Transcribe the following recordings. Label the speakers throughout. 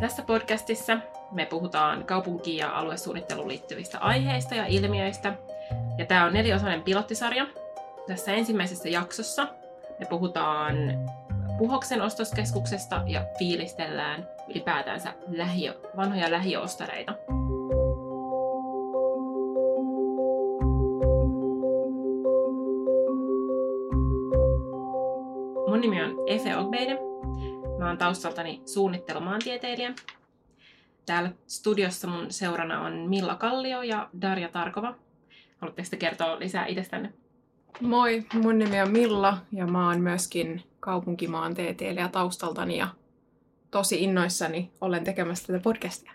Speaker 1: Tässä podcastissa me puhutaan kaupunki- ja aluesuunnitteluun liittyvistä aiheista ja ilmiöistä. Ja tämä on neliosainen pilottisarja. Tässä ensimmäisessä jaksossa me puhutaan Puhoksen ostoskeskuksesta ja fiilistellään ylipäätänsä lähiö, vanhoja lähiöostareita. Mä oon taustaltani suunnittelumaantieteilijä. Täällä studiossa mun seurana on Milla Kallio ja Darja Tarkova. Haluatteko te kertoa lisää itsestänne?
Speaker 2: Moi, mun nimi on Milla ja mä oon myöskin kaupunkimaantieteilijä taustaltani ja tosi innoissani olen tekemässä tätä podcastia.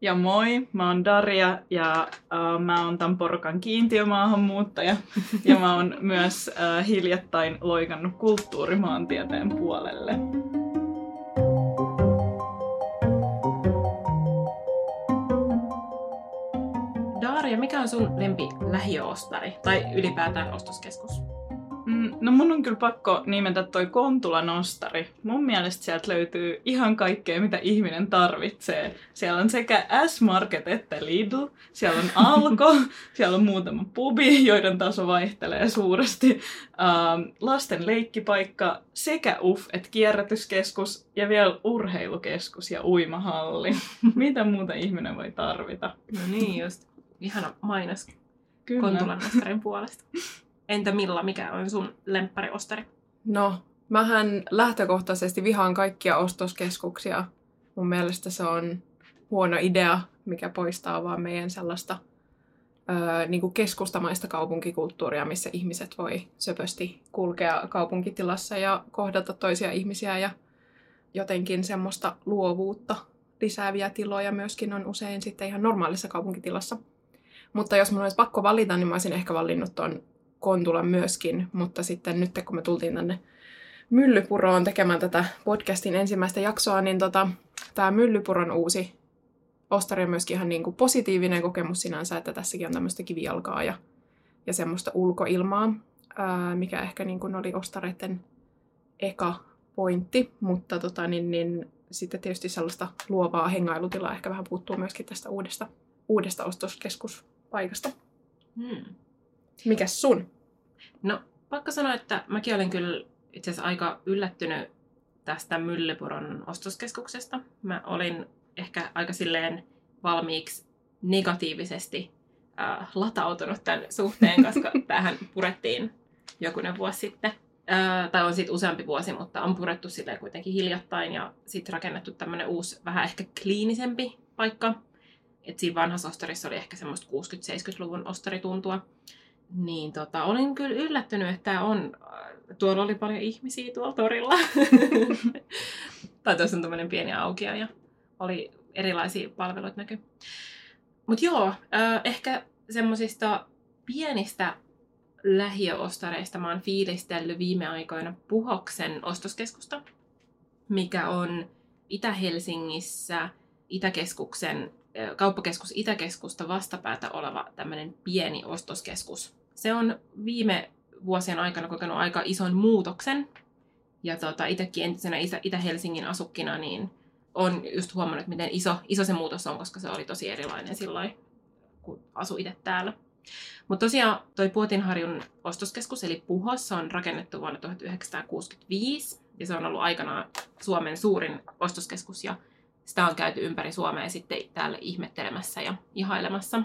Speaker 3: Ja moi, mä oon Darja ja uh, mä oon tämän porukan kiintiömaahanmuuttaja. ja mä oon myös uh, hiljattain loikannut kulttuurimaantieteen puolelle.
Speaker 1: Mikä on sun lempi lähiöostari tai ylipäätään ostoskeskus?
Speaker 3: Mm, no mun on kyllä pakko nimetä toi Kontulan ostari. Mun mielestä sieltä löytyy ihan kaikkea, mitä ihminen tarvitsee. Siellä on sekä S-Market että Lidl, siellä on Alko, siellä on muutama pubi, joiden taso vaihtelee suuresti, ähm, lasten leikkipaikka sekä UF, että kierrätyskeskus ja vielä urheilukeskus ja uimahalli. mitä muuta ihminen voi tarvita?
Speaker 1: No niin just. Ihana mainos
Speaker 3: Kyllä.
Speaker 1: Kontulan ostarin puolesta. Entä Milla, mikä on sun lemppariostari?
Speaker 2: No, mähän lähtökohtaisesti vihaan kaikkia ostoskeskuksia. Mun mielestä se on huono idea, mikä poistaa vaan meidän sellaista öö, niin kuin keskustamaista kaupunkikulttuuria, missä ihmiset voi söpösti kulkea kaupunkitilassa ja kohdata toisia ihmisiä ja jotenkin semmoista luovuutta lisääviä tiloja myöskin on usein sitten ihan normaalissa kaupunkitilassa. Mutta jos mun olisi pakko valita, niin mä olisin ehkä valinnut ton Kontulan myöskin, mutta sitten nyt kun me tultiin tänne Myllypuroon tekemään tätä podcastin ensimmäistä jaksoa, niin tota, tämä Myllypuron uusi ostari on myöskin ihan niin kuin positiivinen kokemus sinänsä, että tässäkin on tämmöistä kivijalkaa ja, ja semmoista ulkoilmaa, ää, mikä ehkä niin kuin oli ostareiden eka pointti, mutta tota, niin, niin, sitten tietysti sellaista luovaa hengailutilaa ehkä vähän puuttuu myöskin tästä uudesta, uudesta ostoskeskuspaikasta.
Speaker 1: Hmm.
Speaker 2: Mikäs sun?
Speaker 1: No, pakko sanoa, että mäkin olen kyllä itse asiassa aika yllättynyt tästä Myllypuron ostoskeskuksesta. Mä olin ehkä aika silleen valmiiksi negatiivisesti äh, latautunut tämän suhteen, koska tähän purettiin jokunen vuosi sitten. Äh, tai on sitten useampi vuosi, mutta on purettu silleen kuitenkin hiljattain ja sitten rakennettu tämmöinen uusi, vähän ehkä kliinisempi paikka. Et siinä vanhassa ostarissa oli ehkä semmoista 60-70-luvun ostarituntua. Niin tota, olin kyllä yllättynyt, että on, tuolla oli paljon ihmisiä tuolla torilla. tai tuossa on tämmöinen pieni aukio ja oli erilaisia palveluita näky. Mutta joo, äh, ehkä semmoisista pienistä lähiöostareista mä oon fiilistellyt viime aikoina Puhoksen ostoskeskusta, mikä on Itä-Helsingissä Itäkeskuksen kauppakeskus Itäkeskusta vastapäätä oleva tämmöinen pieni ostoskeskus. Se on viime vuosien aikana kokenut aika ison muutoksen. Ja tota, itsekin entisenä Itä-Helsingin asukkina, niin on just huomannut, miten iso, iso se muutos on, koska se oli tosi erilainen silloin, kun asui itse täällä. Mutta tosiaan toi Puotinharjun ostoskeskus, eli Puhos, on rakennettu vuonna 1965, ja se on ollut aikanaan Suomen suurin ostoskeskus, ja sitä on käyty ympäri Suomea sitten täällä ihmettelemässä ja ihailemassa.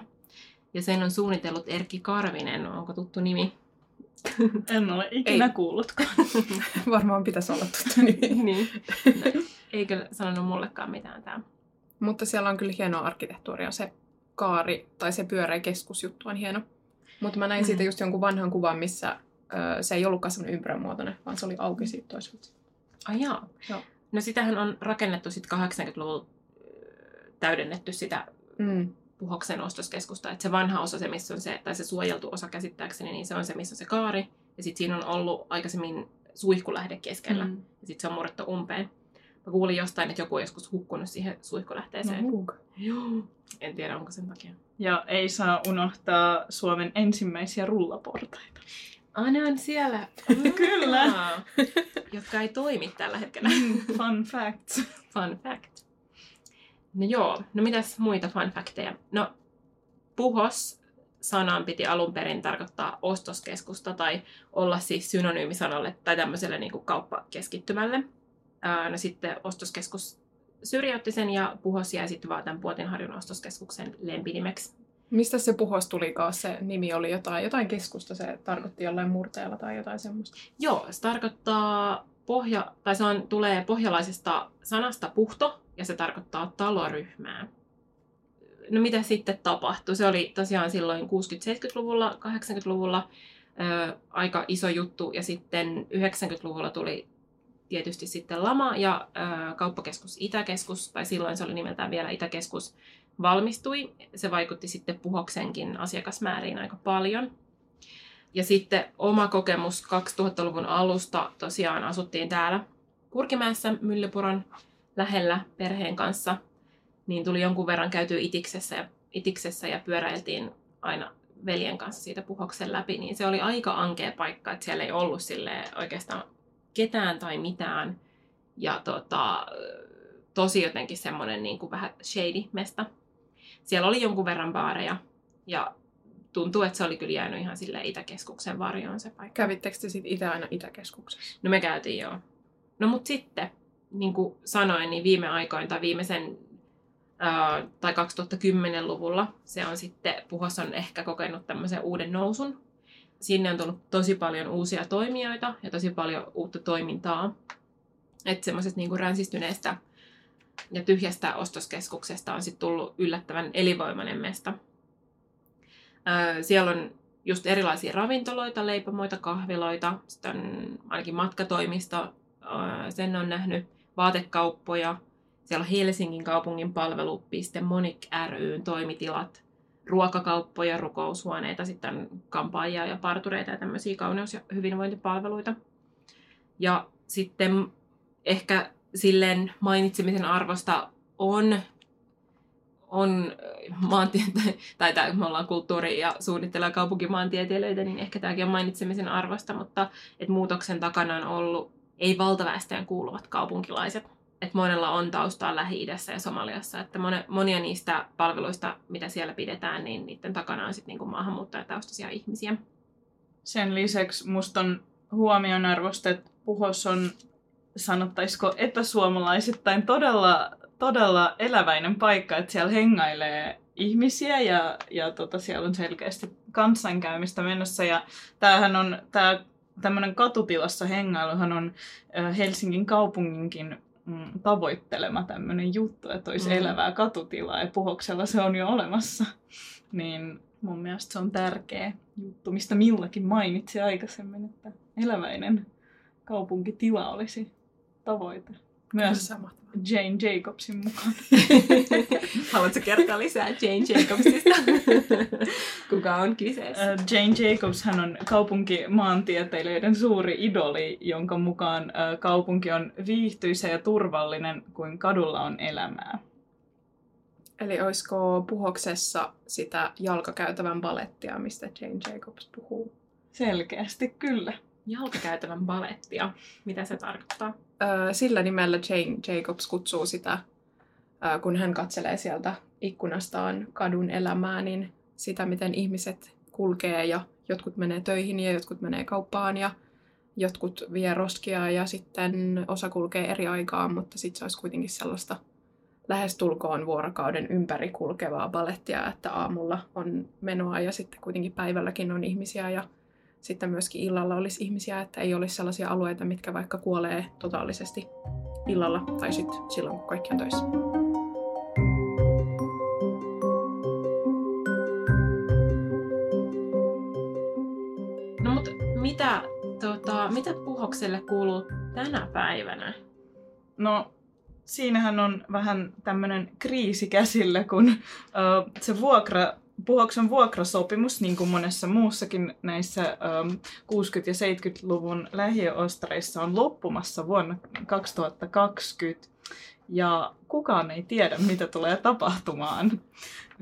Speaker 1: Ja sen on suunnitellut Erkki Karvinen, onko tuttu nimi?
Speaker 3: En ole ikinä Ei. kuullutkaan.
Speaker 2: Varmaan pitäisi olla tuttu nimi.
Speaker 1: niin. No, ei kyllä sanonut mullekaan mitään tämä.
Speaker 2: Mutta siellä on kyllä hienoa arkkitehtuuria. Se kaari tai se pyöreä keskusjuttu on hieno. Mutta mä näin mm. siitä just jonkun vanhan kuvan, missä ö, se ei ollutkaan semmoinen ympyrämuotoinen, vaan se oli auki siitä toisaalta.
Speaker 1: Ai jaa. Joo. No sitähän on rakennettu sitten 80-luvulla täydennetty sitä mm. Puhoksen ostoskeskusta. Että se vanha osa, se missä on se, tai se suojeltu osa käsittääkseni, niin se on se, missä on se kaari. Ja sitten siinä on ollut aikaisemmin suihkulähde keskellä. Mm. Ja sitten se on murrettu umpeen. Mä kuulin jostain, että joku on joskus hukkunut siihen suihkulähteeseen.
Speaker 2: No,
Speaker 1: Joo. En tiedä, onko sen takia.
Speaker 3: Ja ei saa unohtaa Suomen ensimmäisiä rullaportaita.
Speaker 1: Ah, ne on siellä.
Speaker 3: Kyllä.
Speaker 1: Jotka ei toimi tällä hetkellä.
Speaker 3: Fun facts.
Speaker 1: Fun fact. No joo, no mitäs muita fun facteja? No, puhos sanan piti alun perin tarkoittaa ostoskeskusta tai olla siis synonyymi sanalle tai tämmöiselle niin kuin kauppakeskittymälle. Ää, no sitten ostoskeskus syrjäytti sen ja puhos jäi sitten vaan tämän Puotinharjun ostoskeskuksen lempinimeksi.
Speaker 2: Mistä se puhos tulikaan? Se nimi oli jotain, jotain keskusta, se tarkoitti jollain murteella tai jotain semmoista.
Speaker 1: Joo, se tarkoittaa pohja, tai se on, tulee pohjalaisesta sanasta puhto, ja se tarkoittaa taloryhmää. No mitä sitten tapahtui? Se oli tosiaan silloin 60-70-luvulla, 80-luvulla ö, aika iso juttu, ja sitten 90-luvulla tuli tietysti sitten lama, ja ö, kauppakeskus Itäkeskus, tai silloin se oli nimeltään vielä Itäkeskus, valmistui. Se vaikutti sitten Puhoksenkin asiakasmääriin aika paljon. Ja sitten oma kokemus 2000-luvun alusta tosiaan asuttiin täällä Kurkimäessä Myllypuron lähellä perheen kanssa. Niin tuli jonkun verran käytyä itiksessä ja, itiksessä ja pyöräiltiin aina veljen kanssa siitä puhoksen läpi, niin se oli aika ankea paikka, että siellä ei ollut sille oikeastaan ketään tai mitään. Ja tota, tosi jotenkin semmoinen niin kuin vähän shady mesta. Siellä oli jonkun verran baareja ja tuntuu, että se oli kyllä jäänyt ihan sille Itäkeskuksen varjoon se paikka.
Speaker 2: Kävittekö te sitten itse aina Itäkeskuksessa?
Speaker 1: No me käytiin joo. No mut sitten, niin kuin sanoin, niin viime aikoina tai viimeisen ää, tai 2010-luvulla se on sitten, Puhos on ehkä kokenut tämmöisen uuden nousun. Sinne on tullut tosi paljon uusia toimijoita ja tosi paljon uutta toimintaa. Että semmoisesta niin ränsistyneestä ja tyhjästä ostoskeskuksesta on sitten tullut yllättävän elinvoimainen mesta. Siellä on just erilaisia ravintoloita, leipomoita, kahviloita, sitten on ainakin matkatoimisto, sen on nähnyt, vaatekauppoja, siellä on Helsingin kaupungin palvelupiste, Monik ryn toimitilat, ruokakauppoja, rukoushuoneita, sitten kampaajia ja partureita ja tämmöisiä kauneus- ja hyvinvointipalveluita. Ja sitten ehkä silleen mainitsemisen arvosta on, on maantie- tai, tai me ollaan kulttuuri- ja suunnittelu- ja kaupunkimaantieteilijöitä, niin ehkä tämäkin on mainitsemisen arvosta, mutta että muutoksen takana on ollut ei valtaväestöön kuuluvat kaupunkilaiset. Että monella on taustaa Lähi-idässä ja Somaliassa, että monia niistä palveluista, mitä siellä pidetään, niin niiden takana on sitten niinku maahanmuuttajataustaisia ihmisiä.
Speaker 3: Sen lisäksi musta on huomion arvosta, että Puhos on sanottaisiko epäsuomalaisittain todella, todella eläväinen paikka, että siellä hengailee ihmisiä ja, ja tota, siellä on selkeästi kanssainkäymistä menossa. Ja tämähän on, tämä tämmöinen katutilassa hengailuhan on Helsingin kaupunginkin mm, tavoittelema tämmöinen juttu, että olisi mm. elävää katutilaa ja puhoksella se on jo olemassa. Niin mun mielestä se on tärkeä juttu, mistä Millakin mainitsi aikaisemmin, että eläväinen kaupunkitila olisi tavoite. Myös Jane Jacobsin mukaan.
Speaker 1: Haluatko kertoa lisää Jane Jacobsista? Kuka on kyseessä?
Speaker 3: Jane Jacobs hän on kaupunkimaantieteilijöiden suuri idoli, jonka mukaan kaupunki on viihtyisä ja turvallinen kuin kadulla on elämää.
Speaker 2: Eli olisiko puhoksessa sitä jalkakäytävän balettia, mistä Jane Jacobs puhuu?
Speaker 3: Selkeästi kyllä.
Speaker 1: Jalkakäytävän balettia. Mitä se tarkoittaa?
Speaker 2: Sillä nimellä Jane Jacobs kutsuu sitä, kun hän katselee sieltä ikkunastaan kadun elämää, niin sitä, miten ihmiset kulkee ja jotkut menee töihin ja jotkut menee kauppaan ja jotkut vie roskia ja sitten osa kulkee eri aikaan, mutta sitten se olisi kuitenkin sellaista lähestulkoon vuorokauden ympäri kulkevaa balettia, että aamulla on menoa ja sitten kuitenkin päivälläkin on ihmisiä ja sitten myöskin illalla olisi ihmisiä, että ei olisi sellaisia alueita, mitkä vaikka kuolee totaalisesti illalla tai sitten silloin, kun kaikki on töissä.
Speaker 1: No mutta mitä, tota, mitä puhokselle kuuluu tänä päivänä?
Speaker 3: No siinähän on vähän tämmöinen kriisi käsillä, kun ö, se vuokra Puhoksen vuokrasopimus, niin kuin monessa muussakin näissä ähm, 60- ja 70-luvun lähiöostareissa, on loppumassa vuonna 2020. Ja kukaan ei tiedä, mitä tulee tapahtumaan.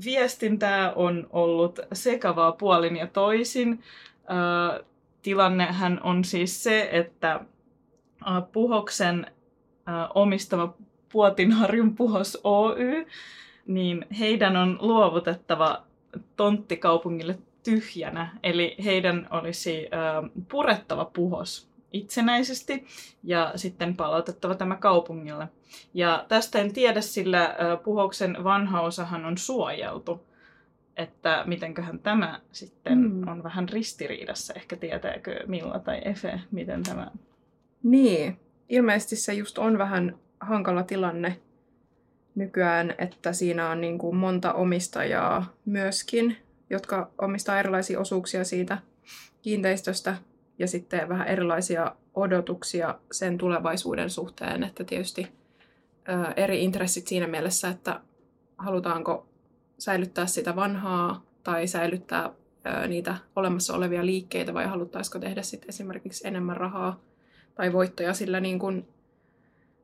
Speaker 3: Viestintää on ollut sekavaa puolin ja toisin. Äh, tilannehän on siis se, että äh, Puhoksen äh, omistama Puotinharjun Puhos Oy, niin heidän on luovutettava tontti kaupungille tyhjänä. Eli heidän olisi purettava Puhos itsenäisesti ja sitten palautettava tämä kaupungille. Ja tästä en tiedä, sillä Puhoksen vanha osahan on suojeltu. Että mitenköhän tämä sitten mm. on vähän ristiriidassa. Ehkä tietääkö Milla tai Efe, miten tämä...
Speaker 2: Niin, ilmeisesti se just on vähän hankala tilanne nykyään, että siinä on niin kuin monta omistajaa myöskin, jotka omistaa erilaisia osuuksia siitä kiinteistöstä ja sitten vähän erilaisia odotuksia sen tulevaisuuden suhteen, että tietysti ö, eri intressit siinä mielessä, että halutaanko säilyttää sitä vanhaa tai säilyttää ö, niitä olemassa olevia liikkeitä vai haluttaisiko tehdä sitten esimerkiksi enemmän rahaa tai voittoja sillä niin kuin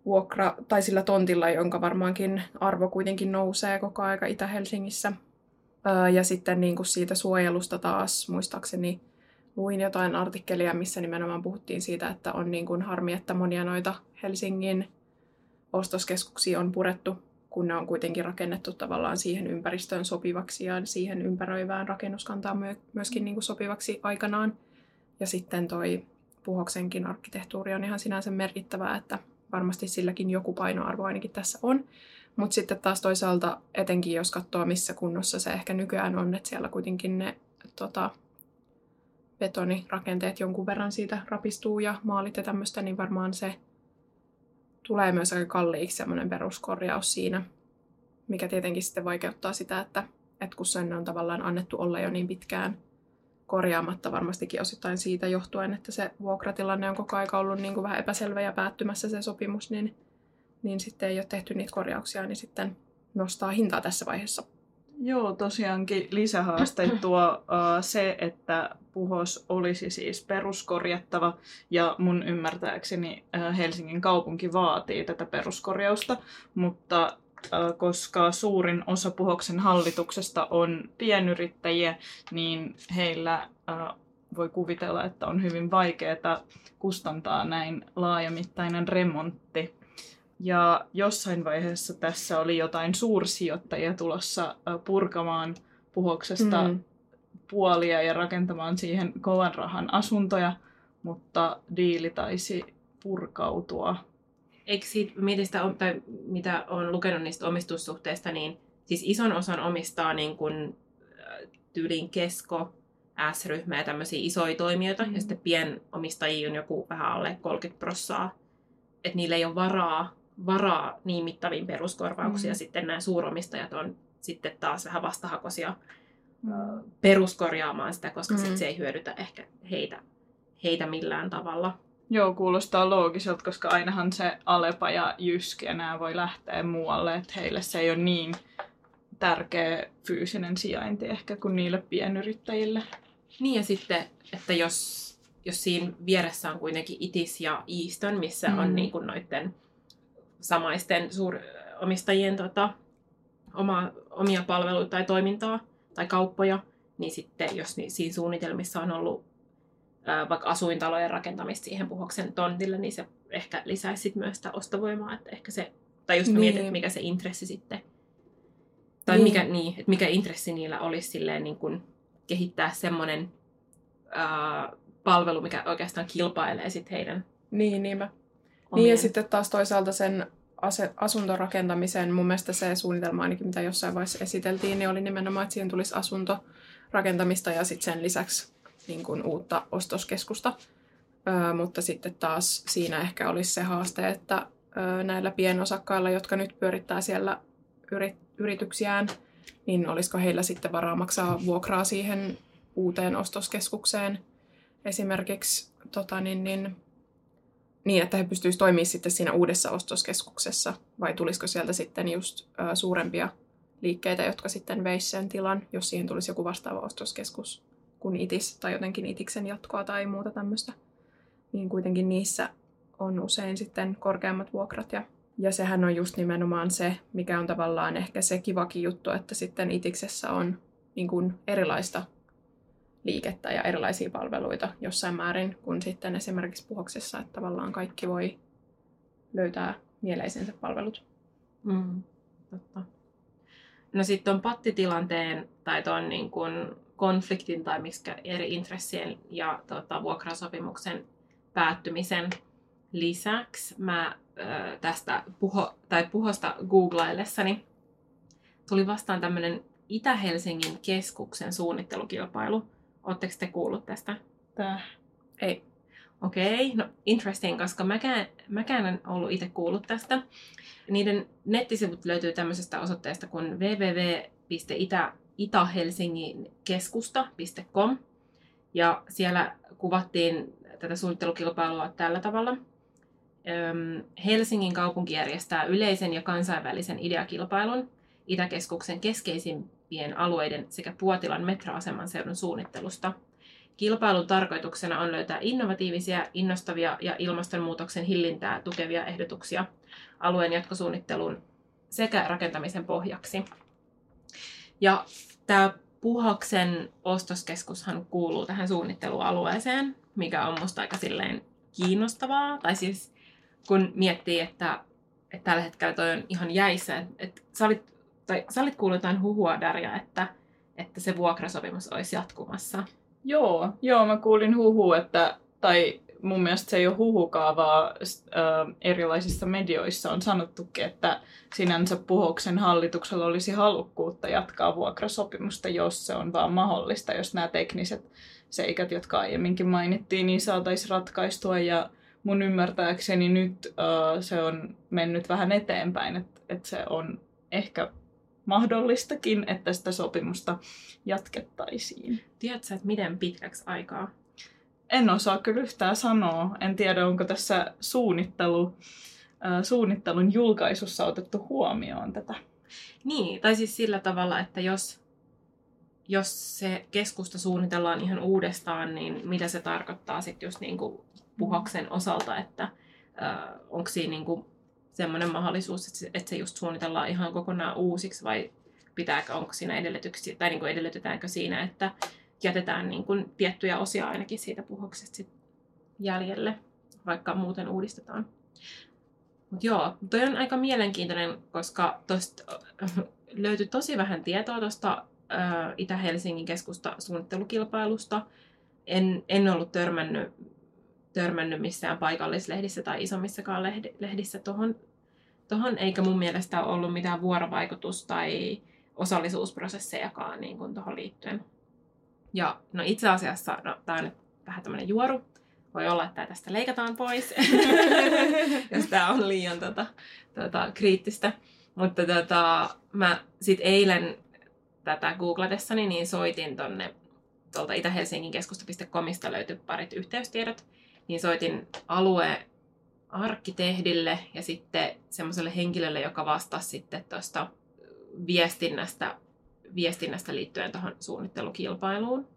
Speaker 2: vuokra tai sillä tontilla, jonka varmaankin arvo kuitenkin nousee koko aika Itä-Helsingissä. Ja sitten niin kuin siitä suojelusta taas muistaakseni luin jotain artikkelia, missä nimenomaan puhuttiin siitä, että on niin kuin harmi, että monia noita Helsingin ostoskeskuksia on purettu, kun ne on kuitenkin rakennettu tavallaan siihen ympäristöön sopivaksi ja siihen ympäröivään rakennuskantaan myöskin niin kuin sopivaksi aikanaan. Ja sitten toi Puhoksenkin arkkitehtuuri on ihan sinänsä merkittävää, että varmasti silläkin joku painoarvo ainakin tässä on. Mutta sitten taas toisaalta, etenkin jos katsoo missä kunnossa se ehkä nykyään on, että siellä kuitenkin ne tota, betonirakenteet jonkun verran siitä rapistuu ja maalit ja tämmöistä, niin varmaan se tulee myös aika kalliiksi semmoinen peruskorjaus siinä, mikä tietenkin sitten vaikeuttaa sitä, että, että kun sen on tavallaan annettu olla jo niin pitkään korjaamatta varmastikin osittain siitä johtuen, että se vuokratilanne on koko aika ollut niin kuin vähän epäselvä ja päättymässä se sopimus, niin, niin sitten ei ole tehty niitä korjauksia, niin sitten nostaa hintaa tässä vaiheessa.
Speaker 3: Joo, tosiaankin lisähaaste tuo uh, se, että puhos olisi siis peruskorjattava ja mun ymmärtääkseni uh, Helsingin kaupunki vaatii tätä peruskorjausta, mutta koska suurin osa puhoksen hallituksesta on pienyrittäjiä, niin heillä voi kuvitella, että on hyvin vaikeaa kustantaa näin laajamittainen remontti ja jossain vaiheessa tässä oli jotain suursijoittajia tulossa purkamaan puhoksesta mm. puolia ja rakentamaan siihen kovan rahan asuntoja, mutta diili taisi purkautua.
Speaker 1: Eikö siitä, mitä, tai mitä on lukenut niistä omistussuhteista, niin siis ison osan omistaa niin kuin, tyylin kesko, S-ryhmä ja tämmöisiä isoja toimijoita, mm. ja sitten pienomistajia on joku vähän alle 30 prossaa. Että niillä ei ole varaa varaa niin mittaviin peruskorvauksiin, mm. sitten nämä suuromistajat on sitten taas vähän vastahakoisia mm. peruskorjaamaan sitä, koska mm. sit se ei hyödytä ehkä heitä, heitä millään tavalla.
Speaker 3: Joo, kuulostaa loogiselta, koska ainahan se Alepa ja Jyski ja nämä voi lähteä muualle, että heille se ei ole niin tärkeä fyysinen sijainti ehkä kuin niille pienyrittäjille.
Speaker 1: Niin ja sitten, että jos, jos siinä vieressä on kuitenkin Itis ja Easton, missä mm. on niin kuin noiden samaisten suuromistajien tota, oma, omia palveluita tai toimintaa tai kauppoja, niin sitten jos niin, siinä suunnitelmissa on ollut vaikka asuintalojen rakentamista siihen puhoksen tontille, niin se ehkä lisäisi sit myös sitä ostovoimaa, että ehkä se, tai just niin. mietit, että mikä se intressi sitten, tai niin. Mikä, niin, että mikä intressi niillä olisi silleen niin kuin kehittää semmoinen palvelu, mikä oikeastaan kilpailee sitten heidän
Speaker 2: niin, niinpä. Niin ja sitten taas toisaalta sen asuntorakentamisen, mun mielestä se suunnitelma ainakin, mitä jossain vaiheessa esiteltiin, niin oli nimenomaan, että siihen tulisi asuntorakentamista ja sitten sen lisäksi niin kuin uutta ostoskeskusta. Ö, mutta sitten taas siinä ehkä olisi se haaste, että ö, näillä pienosakkailla, jotka nyt pyörittää siellä yrit, yrityksiään, niin olisiko heillä sitten varaa maksaa vuokraa siihen uuteen ostoskeskukseen? Esimerkiksi tota, niin, niin, niin, että he pystyisivät toimimaan sitten siinä uudessa ostoskeskuksessa, vai tulisiko sieltä sitten just ö, suurempia liikkeitä, jotka sitten veisi sen tilan, jos siihen tulisi joku vastaava ostoskeskus kuin ITIS tai jotenkin ITIKsen jatkoa tai muuta tämmöistä. Niin kuitenkin niissä on usein sitten korkeammat vuokrat ja ja sehän on just nimenomaan se, mikä on tavallaan ehkä se kivakin juttu, että sitten Itiksessä on niin kuin erilaista liikettä ja erilaisia palveluita jossain määrin kuin sitten esimerkiksi puhoksessa, että tavallaan kaikki voi löytää mieleisensä palvelut.
Speaker 1: Mm, totta. No sitten on pattitilanteen tai tuon niin kun konfliktin tai miksi eri intressien ja tota, vuokrasopimuksen päättymisen lisäksi mä ö, tästä puho, tai puhosta googlaillessani tuli vastaan tämmöinen Itä-Helsingin keskuksen suunnittelukilpailu. Oletteko te kuullut tästä?
Speaker 3: Tää.
Speaker 2: Ei.
Speaker 1: Okei, okay, no interesting, koska mäkään, mäkään en ollut itse kuullut tästä. Niiden nettisivut löytyy tämmöisestä osoitteesta kuin www.itahelsinginkeskusta.com ja siellä kuvattiin tätä suunnittelukilpailua tällä tavalla. Helsingin kaupunki järjestää yleisen ja kansainvälisen ideakilpailun Itäkeskuksen keskeisimpien alueiden sekä Puotilan metroaseman seudun suunnittelusta. Kilpailun tarkoituksena on löytää innovatiivisia, innostavia ja ilmastonmuutoksen hillintää tukevia ehdotuksia alueen jatkosuunnittelun sekä rakentamisen pohjaksi. Ja tämä Puhaksen ostoskeskushan kuuluu tähän suunnittelualueeseen, mikä on musta aika silleen kiinnostavaa. Tai siis kun miettii, että, että tällä hetkellä toi on ihan jäissä. Että, että sä, olit, tai sä olit kuullut jotain huhua, Darja, että, että se vuokrasopimus olisi jatkumassa.
Speaker 3: Joo, joo, mä kuulin huhu, että, tai mun mielestä se ei ole huhukaavaa, erilaisissa medioissa on sanottukin, että sinänsä Puhoksen hallituksella olisi halukkuutta jatkaa vuokrasopimusta, jos se on vaan mahdollista, jos nämä tekniset seikat, jotka aiemminkin mainittiin, niin saataisiin ratkaistua. Ja mun ymmärtääkseni nyt se on mennyt vähän eteenpäin, että et se on ehkä mahdollistakin, että sitä sopimusta jatkettaisiin.
Speaker 1: Tiedätkö, että miten pitkäksi aikaa?
Speaker 3: En osaa kyllä yhtään sanoa. En tiedä, onko tässä suunnittelu, suunnittelun julkaisussa otettu huomioon tätä.
Speaker 1: Niin, tai siis sillä tavalla, että jos, jos se keskusta suunnitellaan ihan uudestaan, niin mitä se tarkoittaa sitten just niin puhaksen osalta, että äh, onko siinä niin kuin semmoinen mahdollisuus, että se, että se just suunnitellaan ihan kokonaan uusiksi vai pitääkö, onko siinä edellytyksiä, tai niin kuin edellytetäänkö siinä, että jätetään niin kuin tiettyjä osia ainakin siitä puhoksesta sit jäljelle, vaikka muuten uudistetaan. Mutta joo, toi on aika mielenkiintoinen, koska tosta löytyi tosi vähän tietoa tuosta Itä-Helsingin keskusta suunnittelukilpailusta. En, en ollut törmännyt törmännyt missään paikallislehdissä tai isommissakaan lehdissä tuohon, tohon, eikä mun mielestä ollut mitään vuorovaikutus- tai osallisuusprosessejakaan niin tuohon liittyen. Ja no itse asiassa, no, tämä on nyt vähän tämmöinen juoru, voi olla, että tästä leikataan pois, jos tämä on liian tota, tota, kriittistä. Mutta tota, mä sitten eilen tätä googlatessani, niin soitin tonne tuolta Itä-Helsingin keskusta.comista löytyi parit yhteystiedot, niin soitin alue arkkitehdille ja sitten semmoiselle henkilölle, joka vastasi sitten tuosta viestinnästä, viestinnästä liittyen tuohon suunnittelukilpailuun.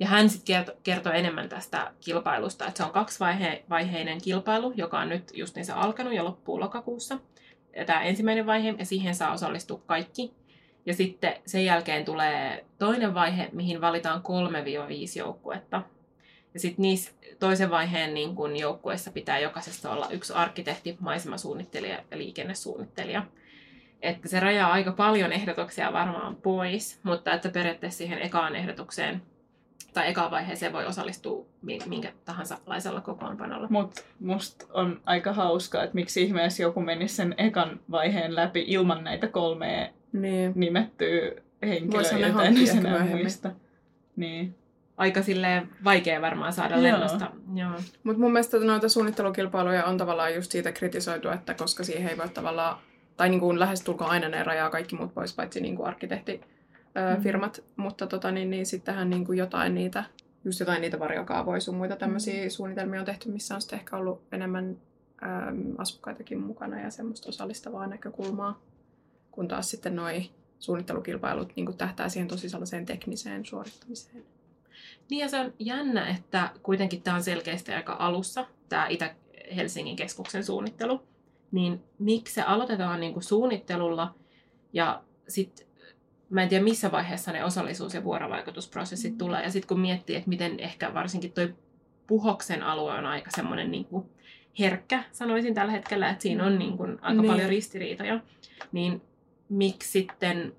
Speaker 1: Ja hän sitten kertoi, kertoi enemmän tästä kilpailusta, että se on kaksivaiheinen kilpailu, joka on nyt just niin se alkanut ja loppuu lokakuussa. Ja tämä ensimmäinen vaihe, ja siihen saa osallistua kaikki. Ja sitten sen jälkeen tulee toinen vaihe, mihin valitaan 3-5 joukkuetta. Ja sitten niissä toisen vaiheen niin kun joukkueessa pitää jokaisesta olla yksi arkkitehti, maisemasuunnittelija ja liikennesuunnittelija. Että se rajaa aika paljon ehdotuksia varmaan pois, mutta että periaatteessa siihen ekaan ehdotukseen tai ekaan vaiheeseen voi osallistua minkä tahansa laisella kokoonpanolla.
Speaker 3: Mutta musta on aika hauskaa, että miksi ihmeessä joku menisi sen ekan vaiheen läpi ilman näitä kolmea niin. nimettyä henkilöä, joita en enää muista. Niin
Speaker 1: aika silleen vaikea varmaan saada lennosta. Joo.
Speaker 2: Mutta mun mielestä noita suunnittelukilpailuja on tavallaan just siitä kritisoitu, että koska siihen ei voi tavallaan, tai niin kuin lähestulkoon aina ne rajaa kaikki muut pois, paitsi niin kuin arkkitehtifirmat, mm. mutta tota, niin, niin sittenhän niin kuin jotain niitä, just jotain niitä varjokaavoja sun muita tämmöisiä mm. suunnitelmia on tehty, missä on sitten ehkä ollut enemmän äm, asukkaitakin mukana ja semmoista osallistavaa näkökulmaa, kun taas sitten noi suunnittelukilpailut niin kuin tähtää siihen tosi sellaiseen tekniseen suorittamiseen.
Speaker 1: Niin ja se on jännä, että kuitenkin tämä on selkeästi aika alussa, tämä Itä-Helsingin keskuksen suunnittelu. Niin miksi se aloitetaan niin kuin suunnittelulla ja sitten mä en tiedä missä vaiheessa ne osallisuus- ja vuorovaikutusprosessit mm. tulee. Ja sitten kun miettii, että miten ehkä varsinkin toi Puhoksen alue on aika semmoinen niin kuin herkkä, sanoisin tällä hetkellä, että siinä on mm. niin kuin aika niin. paljon ristiriitoja, niin miksi sitten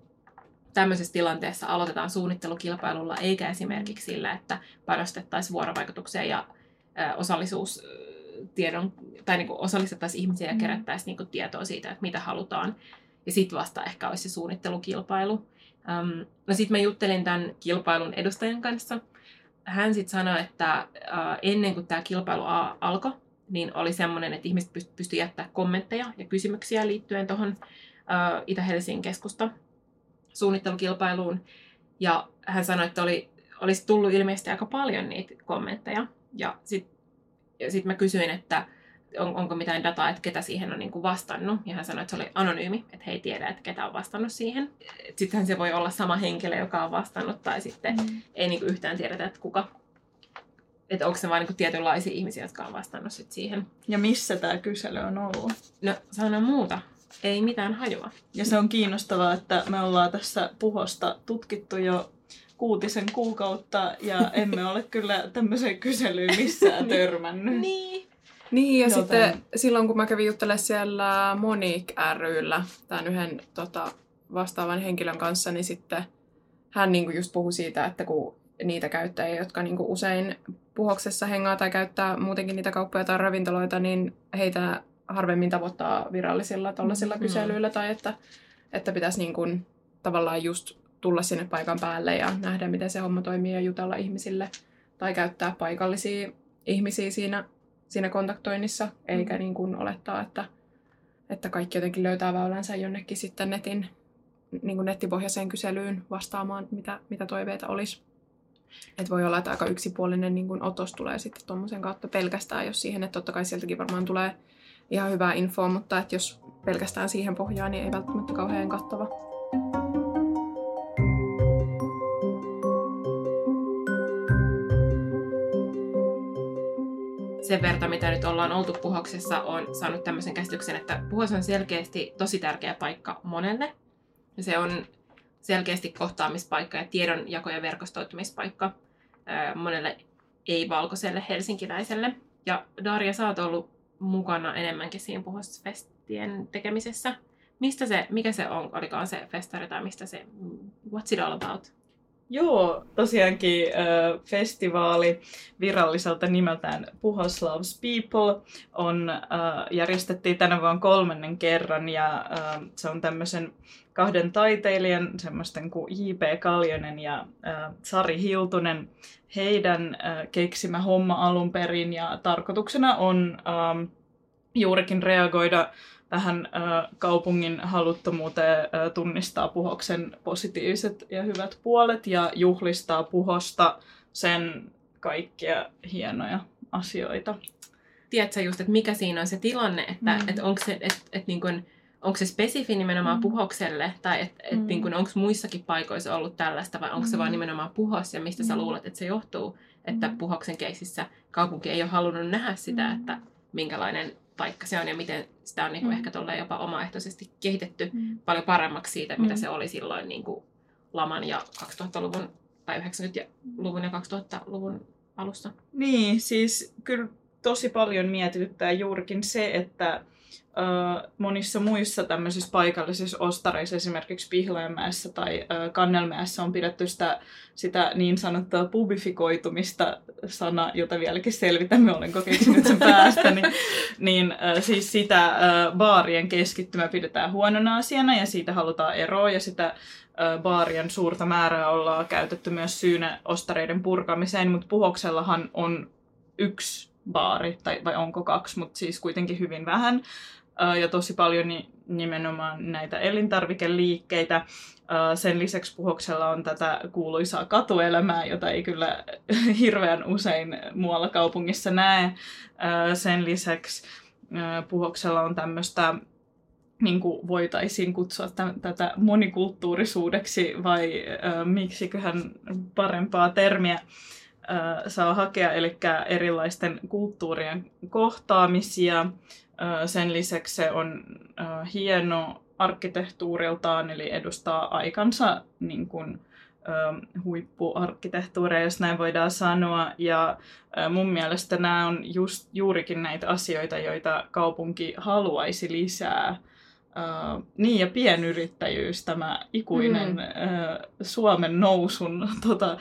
Speaker 1: tämmöisessä tilanteessa aloitetaan suunnittelukilpailulla, eikä esimerkiksi sillä, että panostettaisiin vuorovaikutukseen ja osallisuustiedon, tai niin kuin osallistettaisiin ihmisiä ja mm. kerättäisiin niin kuin tietoa siitä, että mitä halutaan. Ja sitten vasta ehkä olisi se suunnittelukilpailu. Um, no sitten mä juttelin tämän kilpailun edustajan kanssa. Hän sitten sanoi, että uh, ennen kuin tämä kilpailu alkoi, niin oli semmoinen, että ihmiset pystyivät jättämään kommentteja ja kysymyksiä liittyen tuohon uh, Itä-Helsingin keskusta suunnittelukilpailuun. Ja hän sanoi, että oli, olisi tullut ilmeisesti aika paljon niitä kommentteja. Ja sitten sit mä kysyin, että on, onko mitään dataa, että ketä siihen on niin kuin vastannut. Ja hän sanoi, että se oli anonyymi, että he ei tiedä, että ketä on vastannut siihen. Sittenhän se voi olla sama henkilö, joka on vastannut, tai sitten mm. ei niin kuin yhtään tiedetä, että kuka. Että onko se vain niin tietynlaisia ihmisiä, jotka on vastannut sit siihen.
Speaker 3: Ja missä tämä kysely on ollut?
Speaker 1: No, sano muuta. Ei mitään hajua.
Speaker 3: Ja se on kiinnostavaa, että me ollaan tässä puhosta tutkittu jo kuutisen kuukautta ja emme ole kyllä tämmöiseen kyselyyn missään törmännyt.
Speaker 1: niin.
Speaker 2: Niin, ja Joten... sitten silloin kun mä kävin juttelemaan siellä Monique ryllä, tämän yhden tota, vastaavan henkilön kanssa, niin sitten hän niinku just puhui siitä, että kun niitä käyttäjiä, jotka niinku usein puhoksessa hengaa tai käyttää muutenkin niitä kauppoja tai ravintoloita, niin heitä harvemmin tavoittaa virallisilla tuollaisilla mm-hmm. kyselyillä tai että, että pitäisi niin kuin tavallaan just tulla sinne paikan päälle ja nähdä, miten se homma toimii ja jutella ihmisille tai käyttää paikallisia ihmisiä siinä, siinä kontaktoinnissa, eikä mm-hmm. niin kuin olettaa, että, että kaikki jotenkin löytää väylänsä jonnekin sitten netin, niin kuin nettipohjaiseen kyselyyn vastaamaan, mitä, mitä toiveita olisi. Et voi olla, että aika yksipuolinen niin kuin otos tulee sitten tuommoisen kautta pelkästään, jos siihen, että totta kai sieltäkin varmaan tulee ihan hyvää infoa, mutta että jos pelkästään siihen pohjaa, niin ei välttämättä kauhean kattava.
Speaker 1: Sen verran, mitä nyt ollaan oltu Puhoksessa, on saanut tämmöisen käsityksen, että Puhos on selkeästi tosi tärkeä paikka monelle. Se on selkeästi kohtaamispaikka ja tiedonjako- ja verkostoitumispaikka monelle ei-valkoiselle helsinkiläiselle. Ja Darja, sä oot ollut mukana enemmänkin siinä puhosfestien tekemisessä. Mistä se, mikä se on, olikaan se festari tai mistä se, what's it all about?
Speaker 3: Joo, tosiaankin äh, festivaali viralliselta nimeltään Puhos Loves People on, äh, järjestettiin tänä vuonna kolmannen kerran ja äh, se on tämmöisen kahden taiteilijan, semmoisten kuin J.P. Kaljonen ja äh, Sari Hiltunen, heidän äh, keksimä homma alun perin ja tarkoituksena on äh, juurikin reagoida tähän äh, kaupungin haluttomuuteen äh, tunnistaa puhoksen positiiviset ja hyvät puolet ja juhlistaa puhosta sen kaikkia hienoja asioita.
Speaker 1: Tiedätkö just, että mikä siinä on se tilanne, että mm. et onko se, et, et niin kun, onko se spesifi nimenomaan mm. puhokselle, tai että et, mm. niin onko muissakin paikoissa ollut tällaista, vai onko mm. se vaan nimenomaan puhos, ja mistä mm. sä luulet, että se johtuu, että mm. puhoksen keisissä kaupunki ei ole halunnut nähdä sitä, mm. että minkälainen paikka se on ja miten sitä on niin kuin mm. ehkä jopa omaehtoisesti kehitetty mm. paljon paremmaksi siitä, mitä mm. se oli silloin niin kuin laman ja 2000-luvun tai 90-luvun ja 2000-luvun alussa.
Speaker 3: Niin, siis kyllä tosi paljon mietityttää juurikin se, että monissa muissa tämmöisissä paikallisissa ostareissa, esimerkiksi Pihlajanmäessä tai Kannelmäessä on pidetty sitä, sitä niin sanottua pubifikoitumista, sana, jota vieläkin selvitämme, olenko keksinyt sen päästä, niin, niin siis sitä baarien keskittymä pidetään huonona asiana ja siitä halutaan eroa ja sitä baarien suurta määrää ollaan käytetty myös syynä ostareiden purkamiseen, mutta Puhoksellahan on yksi baari, tai vai onko kaksi, mutta siis kuitenkin hyvin vähän ja tosi paljon nimenomaan näitä elintarvikeliikkeitä. Sen lisäksi Puhoksella on tätä kuuluisaa katuelämää, jota ei kyllä hirveän usein muualla kaupungissa näe. Sen lisäksi Puhoksella on tämmöistä niin kuin voitaisiin kutsua tätä monikulttuurisuudeksi vai miksiköhän parempaa termiä saa hakea, eli erilaisten kulttuurien kohtaamisia. Sen lisäksi se on hieno arkkitehtuuriltaan, eli edustaa aikansa niin kuin, huippuarkkitehtuuria, jos näin voidaan sanoa. Ja mun mielestä nämä on just, juurikin näitä asioita, joita kaupunki haluaisi lisää. Uh, niin, ja pienyrittäjyys, tämä ikuinen mm. uh, Suomen nousun tota,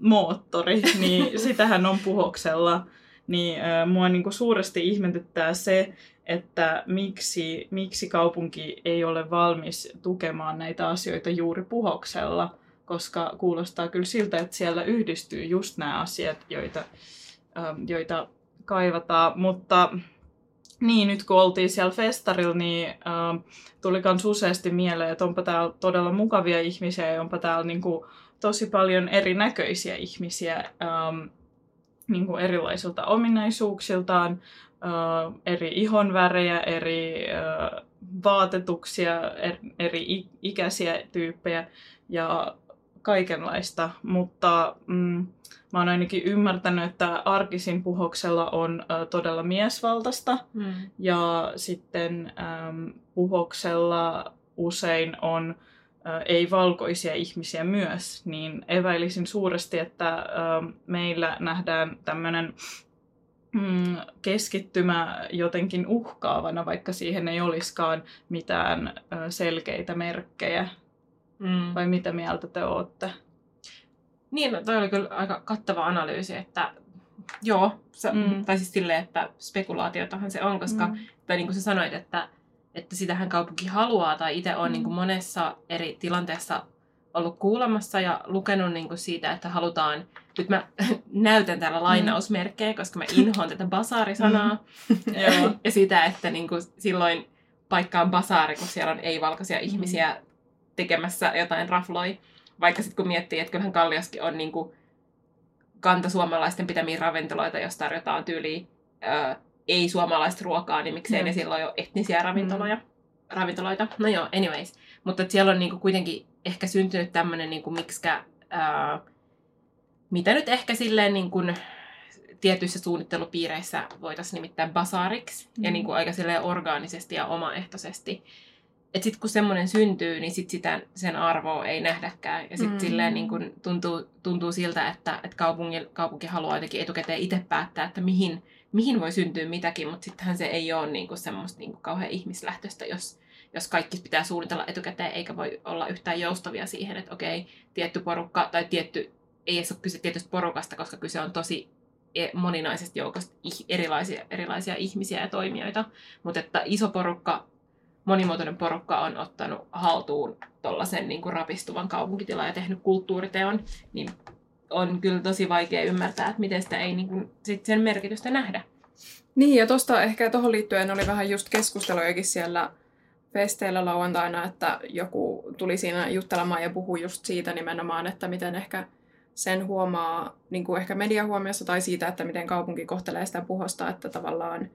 Speaker 3: moottori, niin sitähän on puhoksella. Niin uh, mua niinku suuresti ihmetyttää se, että miksi, miksi kaupunki ei ole valmis tukemaan näitä asioita juuri puhoksella koska kuulostaa kyllä siltä, että siellä yhdistyy just nämä asiat, joita, ähm, joita kaivataan. Mutta niin, nyt kun oltiin siellä festarilla, niin äh, tuli myös useasti mieleen, että onpa täällä todella mukavia ihmisiä ja onpa täällä niin kuin, tosi paljon erinäköisiä ihmisiä ähm, niin kuin erilaisilta ominaisuuksiltaan, äh, eri ihonvärejä, eri äh, vaatetuksia, er, eri ikäisiä tyyppejä. Ja kaikenlaista, mutta mm, mä oon ainakin ymmärtänyt, että arkisin puhoksella on ä, todella miesvaltaista mm. ja sitten äm, puhoksella usein on ä, ei-valkoisia ihmisiä myös, niin eväilisin suuresti, että ä, meillä nähdään tämmöinen mm, keskittymä jotenkin uhkaavana, vaikka siihen ei olisikaan mitään ä, selkeitä merkkejä Mm. Vai mitä mieltä te olette?
Speaker 1: Niin, no, toi oli kyllä aika kattava analyysi, että joo, se, mm. tai siis silleen, että spekulaatiotahan se on, koska, mm. tai niin kuin sä sanoit, että, että sitähän kaupunki haluaa, tai itse on mm. niin kuin monessa eri tilanteessa ollut kuulemassa ja lukenut niin kuin siitä, että halutaan, nyt mä näytän täällä mm. lainausmerkkejä, koska mä inhoan tätä basaarisanaa, mm. ja sitä, että niin kuin silloin paikka on basaari, kun siellä on ei-valkoisia mm. ihmisiä tekemässä jotain rafloi. Vaikka sitten kun miettii, että kyllähän Kalliaskin on niinku kantasuomalaisten pitämiä ravintoloita, jos tarjotaan tyyliä ei-suomalaista ruokaa, niin miksei mm. ne silloin ole etnisiä ravintoloja. Mm. ravintoloita. No joo, anyways. Mutta siellä on niinku kuitenkin ehkä syntynyt tämmöinen, niinku, miksikä, ää, mitä nyt ehkä silleen niinku, tietyissä suunnittelupiireissä voitaisiin nimittää basaariksi. Mm. Ja niinku aika silleen orgaanisesti ja omaehtoisesti että sitten kun semmoinen syntyy, niin sit sitä, sen arvoa ei nähdäkään. Ja sitten mm. silleen niin kun tuntuu, tuntuu siltä, että, että kaupunki, kaupunki haluaa jotenkin etukäteen itse päättää, että mihin, mihin voi syntyä mitäkin, mutta sittenhän se ei ole niin kuin semmoista niin kuin kauhean ihmislähtöistä, jos, jos kaikki pitää suunnitella etukäteen, eikä voi olla yhtään joustavia siihen, että okei, tietty porukka tai tietty, ei edes ole kyse tietystä porukasta, koska kyse on tosi e, moninaisesta joukosta erilaisia, erilaisia ihmisiä ja toimijoita, mutta että iso porukka monimuotoinen porukka on ottanut haltuun tuollaisen niin rapistuvan kaupunkitilan ja tehnyt kulttuuriteon, niin on kyllä tosi vaikea ymmärtää, että miten sitä ei niin kuin, sit sen merkitystä nähdä.
Speaker 2: Niin, ja tuosta ehkä tuohon liittyen oli vähän just keskustelujakin siellä festeillä lauantaina, että joku tuli siinä juttelemaan ja puhui just siitä nimenomaan, että miten ehkä sen huomaa niin kuin ehkä mediahuomiossa tai siitä, että miten kaupunki kohtelee sitä puhosta, että tavallaan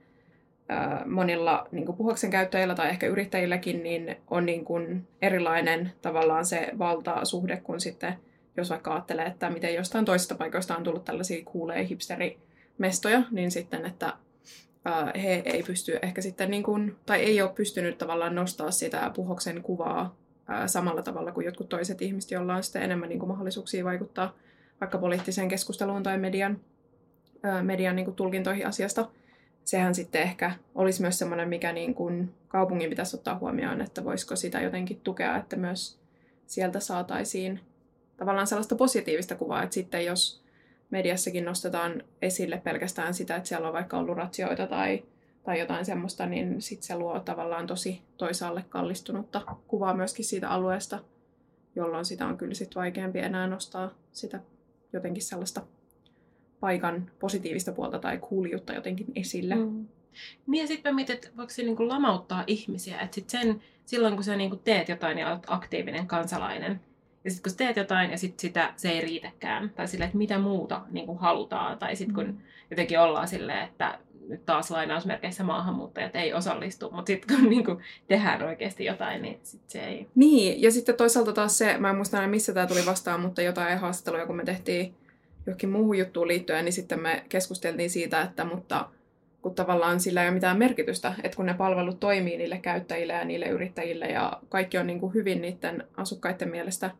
Speaker 2: monilla niin puhoksen käyttäjillä tai ehkä yrittäjilläkin niin on niin kuin erilainen tavallaan se valtasuhde kuin sitten, jos vaikka ajattelee, että miten jostain toisesta paikoista on tullut tällaisia kuulee hipsterimestoja, niin sitten, että he ei pysty ehkä sitten, niin kuin, tai ei ole pystynyt tavallaan nostaa sitä puhoksen kuvaa samalla tavalla kuin jotkut toiset ihmiset, joilla on sitten enemmän niin kuin mahdollisuuksia vaikuttaa vaikka poliittiseen keskusteluun tai median, median niin kuin tulkintoihin asiasta sehän sitten ehkä olisi myös semmoinen, mikä niin kuin kaupungin pitäisi ottaa huomioon, että voisiko sitä jotenkin tukea, että myös sieltä saataisiin tavallaan sellaista positiivista kuvaa, että sitten jos mediassakin nostetaan esille pelkästään sitä, että siellä on vaikka ollut ratsioita tai, tai jotain semmoista, niin sitten se luo tavallaan tosi toisaalle kallistunutta kuvaa myöskin siitä alueesta, jolloin sitä on kyllä sitten vaikeampi enää nostaa sitä jotenkin sellaista paikan positiivista puolta tai kuulijuutta jotenkin esille. Mm.
Speaker 1: Niin ja sitten mä mietin, että voiko se niinku lamauttaa ihmisiä, että sit sen, silloin kun sä niinku teet jotain ja olet aktiivinen kansalainen, ja sitten kun sä teet jotain ja sit sitä se ei riitäkään, tai silleen, että mitä muuta niinku halutaan, tai sitten kun mm. jotenkin ollaan silleen, että nyt taas lainausmerkeissä maahanmuuttajat ei osallistu, mutta sitten kun niin kuin tehdään oikeasti jotain, niin sit se ei...
Speaker 2: Niin, ja sitten toisaalta taas se, mä en muista aina missä tämä tuli vastaan, mutta jotain haastatteluja, kun me tehtiin johonkin muuhun juttuun liittyen, niin sitten me keskusteltiin siitä, että mutta kun tavallaan sillä ei ole mitään merkitystä, että kun ne palvelut toimii niille käyttäjille ja niille yrittäjille ja kaikki on niin kuin hyvin niiden asukkaiden mielestä,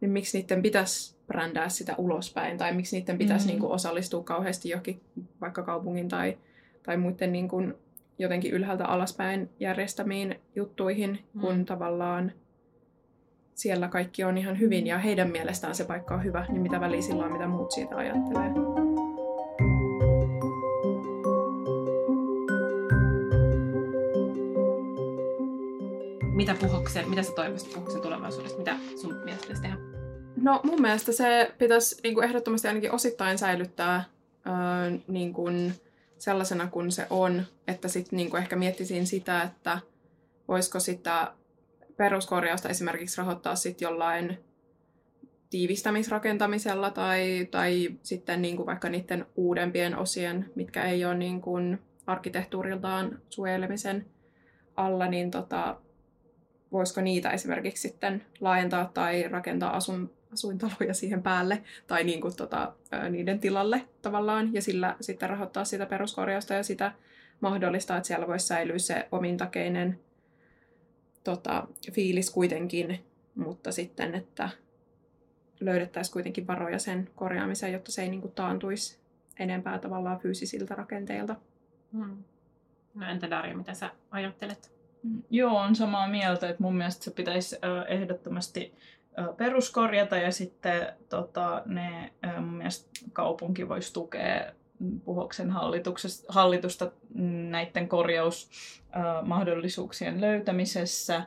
Speaker 2: niin miksi niiden pitäisi brändää sitä ulospäin tai miksi niiden pitäisi mm. niin kuin osallistua kauheasti johonkin vaikka kaupungin tai, tai muiden niin kuin jotenkin ylhäältä alaspäin järjestämiin juttuihin, mm. kun tavallaan siellä kaikki on ihan hyvin ja heidän mielestään se paikka on hyvä, niin mitä väliä sillä on, mitä muut siitä ajattelee.
Speaker 1: Mitä puhoksen, mitä sä toivoisit puhoksen tulevaisuudesta? Mitä sun mielestä pitäisi tehdä?
Speaker 2: No mun mielestä se pitäisi niin kuin ehdottomasti ainakin osittain säilyttää öö, niin kuin sellaisena kuin se on, että sitten niin ehkä miettisin sitä, että voisiko sitä peruskorjausta esimerkiksi rahoittaa sitten jollain tiivistämisrakentamisella tai, tai sitten niin kuin vaikka niiden uudempien osien, mitkä ei ole niin kuin arkkitehtuuriltaan suojelemisen alla, niin tota, voisiko niitä esimerkiksi sitten laajentaa tai rakentaa asun, asuintaloja siihen päälle tai niin kuin tota, niiden tilalle tavallaan ja sillä sitten rahoittaa sitä peruskorjausta ja sitä mahdollistaa, että siellä voisi säilyä se omintakeinen tota, fiilis kuitenkin, mutta sitten, että löydettäisiin kuitenkin varoja sen korjaamiseen, jotta se ei niin kuin taantuisi enempää tavallaan fyysisiltä rakenteilta.
Speaker 1: Hmm. No entä Darja, mitä sä ajattelet?
Speaker 3: Joo, on samaa mieltä, että mun mielestä se pitäisi ehdottomasti peruskorjata ja sitten tota, ne, mun mielestä kaupunki voisi tukea Puhoksen hallitusta näiden korjausmahdollisuuksien löytämisessä.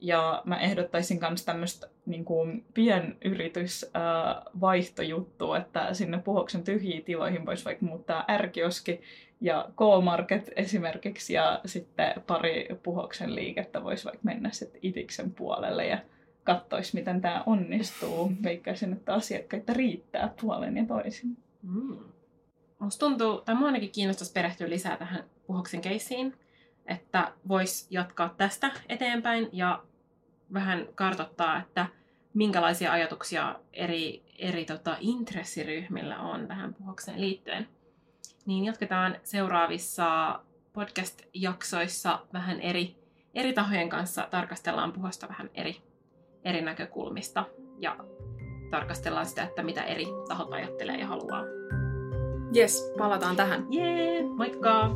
Speaker 3: Ja mä ehdottaisin myös tämmöistä niin kuin pienyritysvaihtojuttua, että sinne Puhoksen tyhjiin tiloihin voisi vaikka muuttaa ärkioski ja K-Market esimerkiksi ja sitten pari Puhoksen liikettä voisi vaikka mennä sitten Itiksen puolelle ja katsoisi, miten tämä onnistuu. Veikkaisin, että asiakkaita riittää puolen ja toisin.
Speaker 1: Mm. Musta tuntuu, tai mua ainakin kiinnostaisi perehtyä lisää tähän Puhoksen keissiin, että voisi jatkaa tästä eteenpäin ja vähän kartoittaa, että minkälaisia ajatuksia eri, eri tota, intressiryhmillä on tähän Puhokseen liittyen. Niin jatketaan seuraavissa podcast-jaksoissa vähän eri, eri tahojen kanssa, tarkastellaan Puhosta vähän eri eri näkökulmista ja tarkastellaan sitä, että mitä eri tahot ajattelee ja haluaa.
Speaker 2: Yes, palataan tähän.
Speaker 1: Jee, moikka!